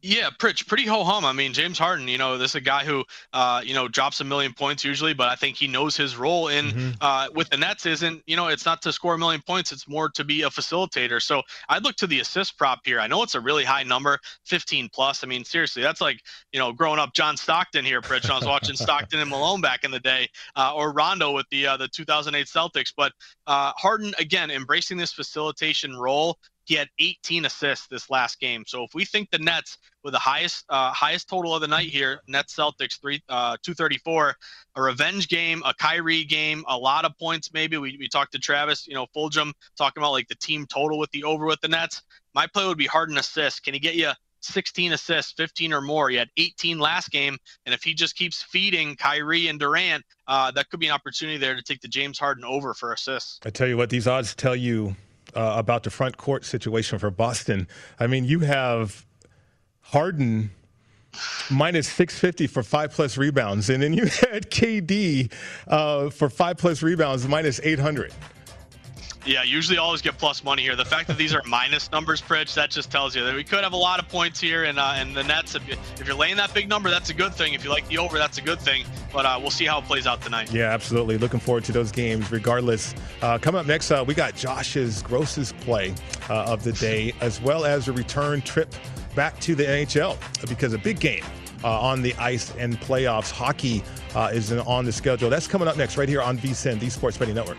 B: Yeah, pretty pretty ho hum. I mean, James Harden, you know, this is a guy who, uh, you know, drops a million points usually, but I think he knows his role in mm-hmm. uh, with the Nets isn't, you know, it's not to score a million points. It's more to be a facilitator. So I'd look to the assist prop here. I know it's a really high number, 15 plus. I mean, seriously, that's like, you know, growing up John Stockton here, Pritch. I was watching Stockton and Malone back in the day, uh, or Rondo with the uh, the 2008 Celtics. But uh, Harden again embracing this facilitation role he had 18 assists this last game. So if we think the Nets with the highest uh, highest total of the night here, Nets Celtics three uh, 234, a revenge game, a Kyrie game, a lot of points maybe. We, we talked to Travis, you know, Fulghum talking about like the team total with the over with the Nets. My play would be Harden assists. Can he get you 16 assists, 15 or more. He had 18 last game, and if he just keeps feeding Kyrie and Durant, uh, that could be an opportunity there to take the James Harden over for assists.
A: I tell you what, these odds tell you uh, about the front court situation for Boston. I mean, you have Harden minus 650 for five plus rebounds, and then you had KD uh, for five plus rebounds minus 800.
B: Yeah, usually always get plus money here. The fact that these are minus numbers, Pritch, that just tells you that we could have a lot of points here. And uh, and the Nets, if, you, if you're laying that big number, that's a good thing. If you like the over, that's a good thing. But uh, we'll see how it plays out tonight.
A: Yeah, absolutely. Looking forward to those games, regardless. Uh, coming up next, uh, we got Josh's grossest play uh, of the day, as well as a return trip back to the NHL because a big game uh, on the ice and playoffs. Hockey uh, is on the schedule. That's coming up next, right here on VSIN, the Sports Betting Network.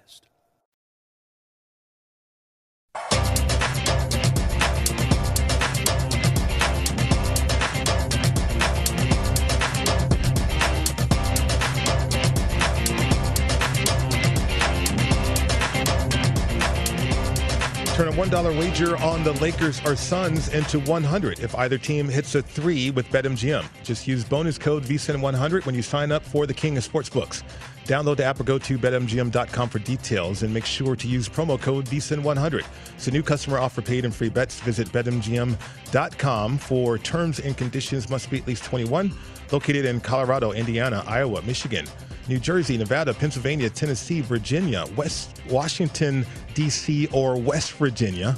A: Turn a $1 wager on the Lakers or Suns into 100 if either team hits a three with BetMGM. Just use bonus code VSIN100 when you sign up for the King of Sportsbooks. Download the app or go to betmgm.com for details and make sure to use promo code VSIN100. It's a new customer offer paid and free bets. Visit betmgm.com for terms and conditions. Must be at least 21. Located in Colorado, Indiana, Iowa, Michigan, New Jersey, Nevada, Pennsylvania, Tennessee, Virginia, West Washington, D.C., or West Virginia.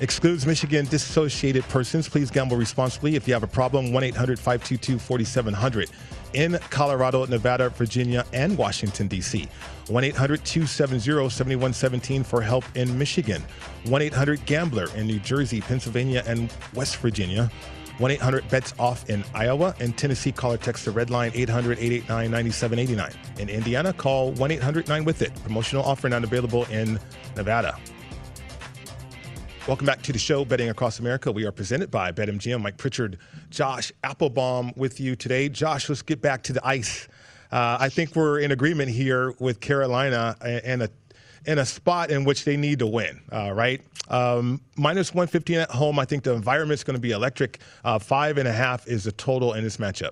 A: Excludes Michigan disassociated persons. Please gamble responsibly. If you have a problem, 1 800 522 4700. In Colorado, Nevada, Virginia, and Washington, D.C. 1 800 270 7117 for help in Michigan. 1 800 Gambler in New Jersey, Pennsylvania, and West Virginia. 1 800 bets off in Iowa. and Tennessee, call or text the red line 800 889 9789. In Indiana, call 1 800 9 with it. Promotional offer not available in Nevada. Welcome back to the show, Betting Across America. We are presented by BetMGM. Mike Pritchard, Josh Appelbaum with you today. Josh, let's get back to the ice. Uh, I think we're in agreement here with Carolina and a in a spot in which they need to win, uh, right? Um, minus 115 at home. I think the environment's going to be electric. Uh, five and a half is the total in this matchup.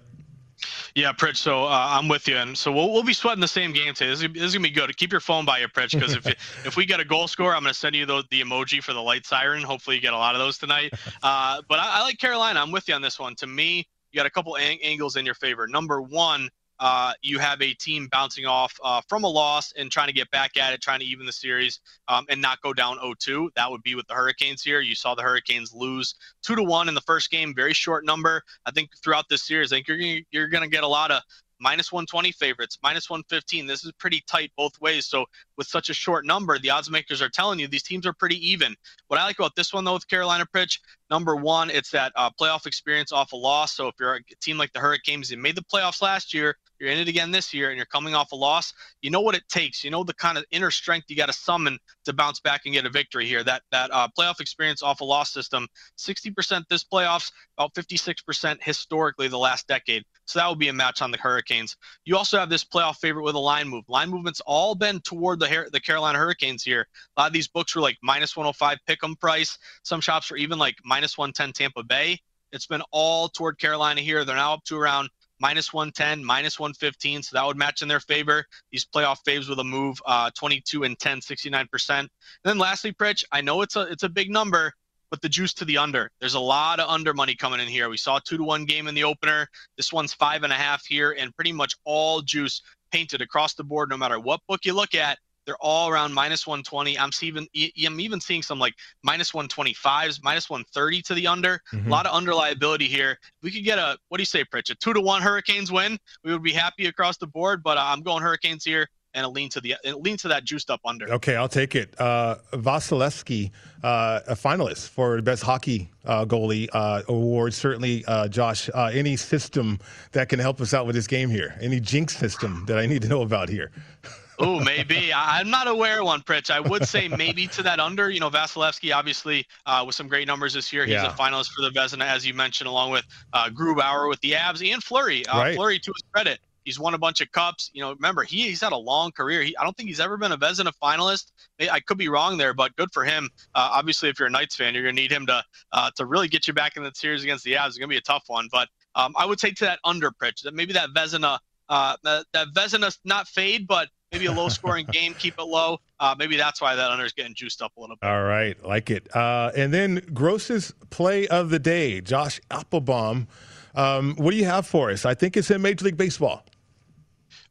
B: Yeah, Pritch. So uh, I'm with you, and so we'll, we'll be sweating the same game today. This is, this is gonna be good. Keep your phone by you, Pritch, because if if we get a goal score, I'm gonna send you the, the emoji for the light siren. Hopefully, you get a lot of those tonight. Uh, but I, I, like Carolina. I'm with you on this one. To me, you got a couple ang- angles in your favor. Number one, uh, you have a team bouncing off uh, from a loss and trying to get back at it, trying to even the series um, and not go down 0-2. That would be with the Hurricanes here. You saw the Hurricanes lose two to one in the first game, very short number. I think throughout this series, I think you're you're going to get a lot of minus 120 favorites, minus 115. This is pretty tight both ways. So with such a short number, the odds makers are telling you these teams are pretty even. What I like about this one though with Carolina Pritch, number one, it's that uh, playoff experience off a loss. So if you're a team like the Hurricanes, you made the playoffs last year, you're in it again this year, and you're coming off a loss. You know what it takes. You know the kind of inner strength you got to summon to bounce back and get a victory here. That that uh, playoff experience off a loss system, 60% this playoffs, about 56% historically the last decade. So that would be a match on the Hurricanes. You also have this playoff favorite with a line move. Line movements all been toward the the Carolina Hurricanes here. A lot of these books were like minus 105 pick 'em price. Some shops were even like minus 110 Tampa Bay. It's been all toward Carolina here. They're now up to around minus 110, minus 115. So that would match in their favor. These playoff faves with a move uh, 22 and 10, 69%. And then lastly, Pritch, I know it's a it's a big number, but the juice to the under. There's a lot of under money coming in here. We saw two to one game in the opener. This one's five and a half here, and pretty much all juice painted across the board, no matter what book you look at. They're all around minus 120. I'm even I'm even seeing some like minus 125s, minus 130 to the under. Mm-hmm. A lot of under liability here. If we could get a what do you say, Pritch? A two to one Hurricanes win, we would be happy across the board. But uh, I'm going Hurricanes here and a lean to the lean to that juiced up under.
A: Okay, I'll take it. Uh, Vasilevskiy, uh, a finalist for best hockey uh, goalie uh, award. Certainly, uh, Josh. Uh, any system that can help us out with this game here? Any jinx system that I need to know about here?
B: oh, maybe. I, am not aware of one, Pritch. I would say maybe to that under. You know, Vasilevskiy, obviously, uh, with some great numbers this year. He's yeah. a finalist for the Vezina, as you mentioned, along with uh, Grubauer with the Avs and Fleury. Uh, right. Fleury, to his credit, He's won a bunch of cups. You know, remember he, he's had a long career. He, I don't think he's ever been a Vezina finalist. I could be wrong there, but good for him. Uh, obviously, if you're a Knights fan, you're gonna need him to uh, to really get you back in the series against the Avs. It's gonna be a tough one. But um, I would say to that under Pritch, that maybe that Vezina uh, that, that Vezina not fade, but maybe a low scoring game, keep it low. Uh, maybe that's why that under is getting juiced up a little bit.
A: All right, like it. Uh, and then Gross's play of the day, Josh Appelbaum. Um, what do you have for us? I think it's in Major League Baseball.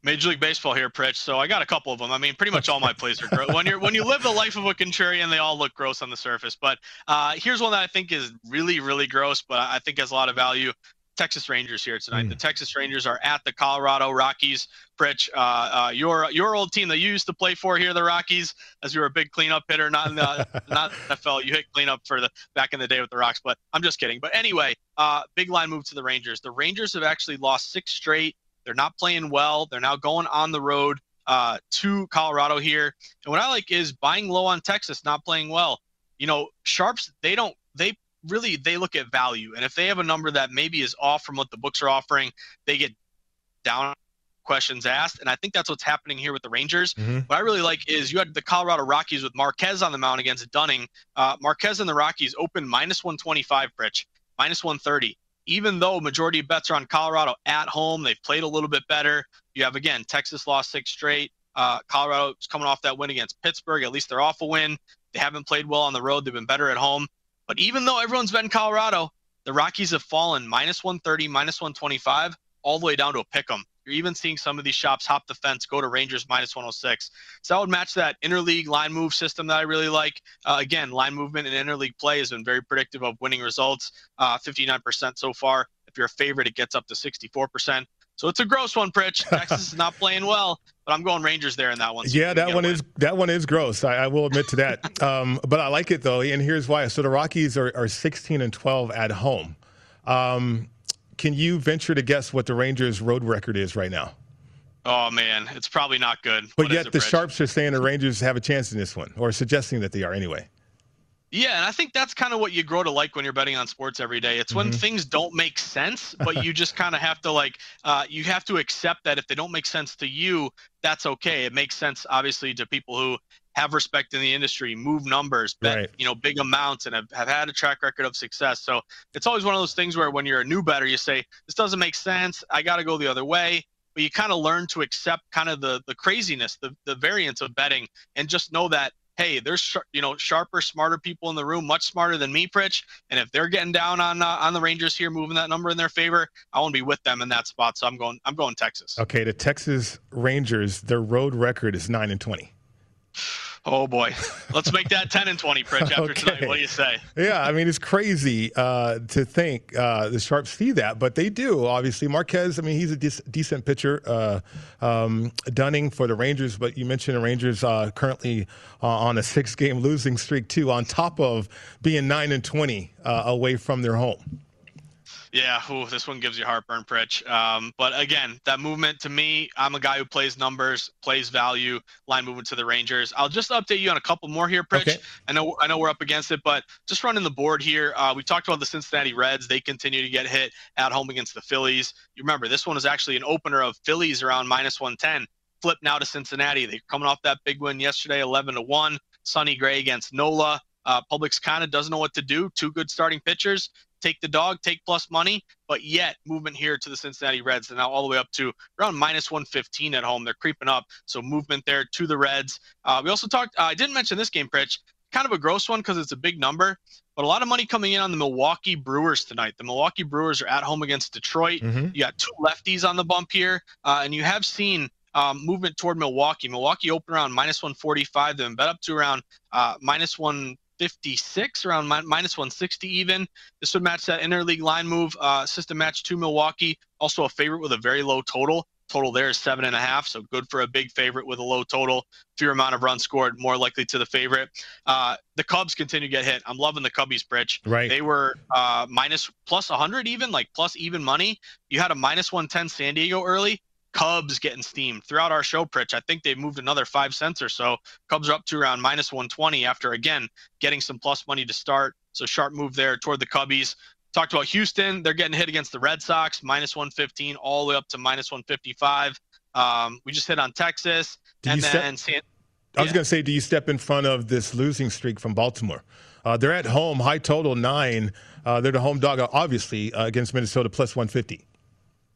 B: Major League Baseball here, Pritch. So I got a couple of them. I mean, pretty much all my plays are gross. When you're when you live the life of a contrarian, they all look gross on the surface. But uh, here's one that I think is really, really gross, but I think has a lot of value. Texas Rangers here tonight. Mm. The Texas Rangers are at the Colorado Rockies. Pritch, uh, uh, your your old team that you used to play for here, the Rockies, as you were a big cleanup hitter, not in the not the NFL. You hit cleanup for the back in the day with the Rocks, but I'm just kidding. But anyway, uh, big line move to the Rangers. The Rangers have actually lost six straight. They're not playing well. They're now going on the road uh, to Colorado here. And what I like is buying low on Texas, not playing well. You know, sharps they don't they really they look at value, and if they have a number that maybe is off from what the books are offering, they get down questions asked. And I think that's what's happening here with the Rangers. Mm-hmm. What I really like is you had the Colorado Rockies with Marquez on the mound against Dunning. Uh, Marquez and the Rockies open minus 125, Pritch, minus 130. Even though majority of bets are on Colorado at home, they've played a little bit better. You have again Texas lost six straight. Uh, Colorado's coming off that win against Pittsburgh. At least they're off a win. They haven't played well on the road. They've been better at home. But even though everyone's been Colorado, the Rockies have fallen minus 130, minus 125, all the way down to a pick 'em. You're even seeing some of these shops hop the fence, go to Rangers minus 106. So that would match that interleague line move system that I really like. Uh, again, line movement and interleague play has been very predictive of winning results. Uh, 59% so far. If you're a favorite, it gets up to 64%. So it's a gross one, Pritch. Texas is not playing well, but I'm going Rangers there in that one.
A: So yeah, that one is that one is gross. I, I will admit to that. um, but I like it though, and here's why. So the Rockies are, are 16 and 12 at home. Um, can you venture to guess what the Rangers' road record is right now?
B: Oh man, it's probably not good.
A: But what yet the Sharps are saying the Rangers have a chance in this one, or suggesting that they are anyway.
B: Yeah, and I think that's kind of what you grow to like when you're betting on sports every day. It's when mm-hmm. things don't make sense, but you just kind of have to like uh, you have to accept that if they don't make sense to you, that's okay. It makes sense obviously to people who have respect in the industry, move numbers, bet right. you know big amounts, and have, have had a track record of success. So it's always one of those things where when you're a new better, you say this doesn't make sense. I got to go the other way. But you kind of learn to accept kind of the the craziness, the the variance of betting, and just know that hey, there's you know sharper, smarter people in the room, much smarter than me, Pritch. And if they're getting down on uh, on the Rangers here, moving that number in their favor, I want to be with them in that spot. So I'm going I'm going Texas.
A: Okay, the Texas Rangers, their road record is nine and twenty.
B: Oh boy, let's make that ten and twenty, Pritch. After okay. tonight, what do you say?
A: Yeah, I mean it's crazy uh, to think uh, the Sharps see that, but they do. Obviously, Marquez. I mean he's a de- decent pitcher. Uh, um, Dunning for the Rangers, but you mentioned the Rangers uh, currently uh, on a six-game losing streak too, on top of being nine and twenty uh, away from their home.
B: Yeah, ooh, this one gives you heartburn, Pritch. Um, but again, that movement to me, I'm a guy who plays numbers, plays value, line movement to the Rangers. I'll just update you on a couple more here, Pritch. Okay. I know I know we're up against it, but just running the board here. Uh, we talked about the Cincinnati Reds. They continue to get hit at home against the Phillies. You remember this one was actually an opener of Phillies around minus 110. Flip now to Cincinnati. They're coming off that big win yesterday, 11 to one. Sonny Gray against Nola. Uh, Publix kind of doesn't know what to do. Two good starting pitchers take the dog, take plus money, but yet movement here to the Cincinnati Reds and now all the way up to around minus 115 at home. They're creeping up, so movement there to the Reds. Uh, we also talked. Uh, I didn't mention this game, Pritch. Kind of a gross one because it's a big number, but a lot of money coming in on the Milwaukee Brewers tonight. The Milwaukee Brewers are at home against Detroit. Mm-hmm. You got two lefties on the bump here, uh, and you have seen um, movement toward Milwaukee. Milwaukee open around minus 145, then bet up to around uh, minus one 56, around minus 160 even. This would match that interleague line move uh, system match to Milwaukee. Also a favorite with a very low total. Total there is seven and a half, so good for a big favorite with a low total. Fewer amount of runs scored, more likely to the favorite. Uh, the Cubs continue to get hit. I'm loving the Cubbies, Pritch.
A: Right.
B: They were uh, minus plus 100 even, like plus even money. You had a minus 110 San Diego early. Cubs getting steamed throughout our show, Pritch. I think they've moved another five cents or so. Cubs are up to around minus 120 after again getting some plus money to start. So sharp move there toward the Cubbies. Talked about Houston. They're getting hit against the Red Sox, minus 115 all the way up to minus 155. Um, we just hit on Texas.
A: Do and then step, San, I was going to say, do you step in front of this losing streak from Baltimore? Uh, they're at home, high total nine. Uh, they're the home dog, obviously, uh, against Minnesota, plus 150.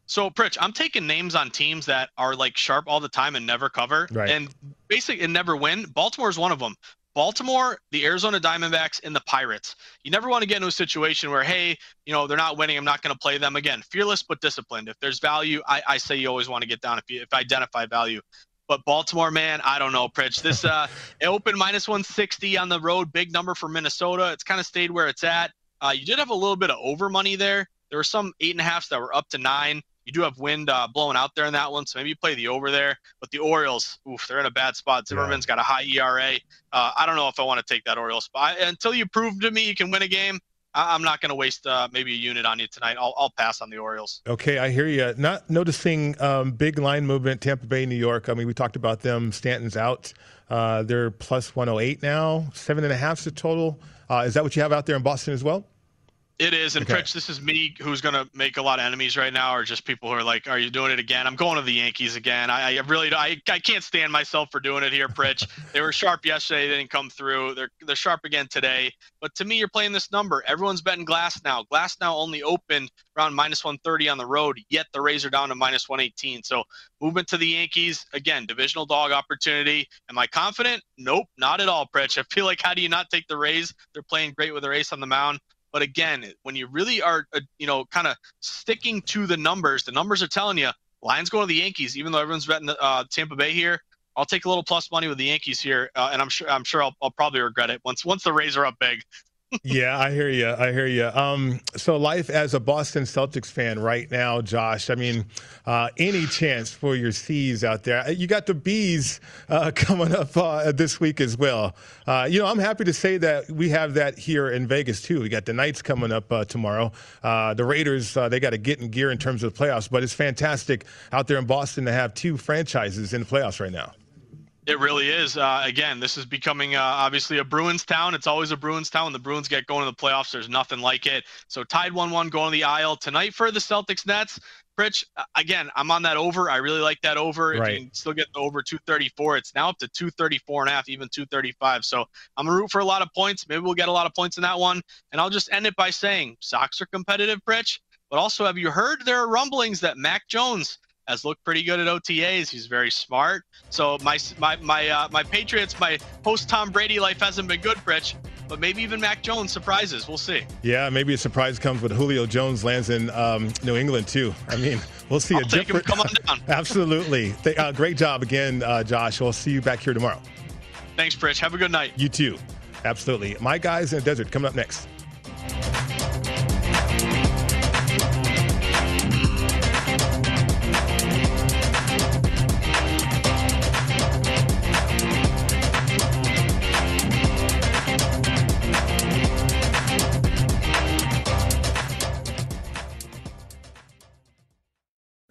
B: So, Pritch, I'm taking names on teams that are like sharp all the time and never cover,
A: right.
B: and basically and never win. Baltimore is one of them. Baltimore, the Arizona Diamondbacks, and the Pirates. You never want to get into a situation where, hey, you know, they're not winning. I'm not going to play them again. Fearless but disciplined. If there's value, I, I say you always want to get down if you if identify value. But Baltimore, man, I don't know, Pritch. This uh, it opened minus 160 on the road, big number for Minnesota. It's kind of stayed where it's at. Uh, you did have a little bit of over money there. There were some eight and a halfs that were up to nine. You do have wind uh, blowing out there in that one, so maybe you play the over there. But the Orioles, oof, they're in a bad spot. Zimmermann's yeah. got a high ERA. Uh, I don't know if I want to take that Orioles spot until you prove to me you can win a game. I- am not going to waste uh, maybe a unit on you tonight. I'll, I'll pass on the Orioles.
A: Okay, I hear you. Not noticing um, big line movement. Tampa Bay, New York. I mean, we talked about them. Stanton's out. Uh, they're plus 108 now. Seven and a half is the total. Uh, is that what you have out there in Boston as well?
B: It is, and okay. Pritch, this is me who's going to make a lot of enemies right now, or just people who are like, "Are you doing it again?" I'm going to the Yankees again. I, I really, I, I can't stand myself for doing it here, Pritch. they were sharp yesterday, they didn't come through. They're they're sharp again today. But to me, you're playing this number. Everyone's betting Glasnow Glass now only opened around minus 130 on the road, yet the Rays are down to minus 118. So movement to the Yankees again, divisional dog opportunity. Am I confident? Nope, not at all, Pritch. I feel like how do you not take the Rays? They're playing great with their ace on the mound. But again, when you really are, uh, you know, kind of sticking to the numbers, the numbers are telling you Lions going to the Yankees, even though everyone's betting uh, Tampa Bay here. I'll take a little plus money with the Yankees here, uh, and I'm sure I'm sure I'll, I'll probably regret it once once the Rays are up big
A: yeah, I hear you. I hear you. Um, so, life as a Boston Celtics fan right now, Josh. I mean, uh, any chance for your C's out there? You got the Bees uh, coming up uh, this week as well. Uh, you know, I'm happy to say that we have that here in Vegas too. We got the Knights coming up uh, tomorrow. Uh, the Raiders, they got to get in gear in terms of the playoffs, but it's fantastic out there in Boston to have two franchises in the playoffs right now.
B: It really is. Uh, again, this is becoming uh, obviously a Bruins town. It's always a Bruins town. When the Bruins get going to the playoffs, there's nothing like it. So tied 1 1 going to the aisle tonight for the Celtics Nets. Pritch, again, I'm on that over. I really like that over. Right. If you can still get the over 234, it's now up to 234 and a half, even 235. So I'm going to root for a lot of points. Maybe we'll get a lot of points in that one. And I'll just end it by saying Sox are competitive, Pritch. But also, have you heard there are rumblings that Mac Jones has looked pretty good at OTAs. He's very smart. So my my my uh, my Patriots, my post Tom Brady life hasn't been good, Rich. But maybe even Mac Jones surprises. We'll see.
A: Yeah, maybe a surprise comes when Julio Jones lands in um, New England too. I mean, we'll see a
B: different. Come on down.
A: Absolutely. Uh, great job again, uh, Josh. We'll see you back here tomorrow.
B: Thanks, Rich. Have a good night.
A: You too. Absolutely. My guys in the desert coming up next.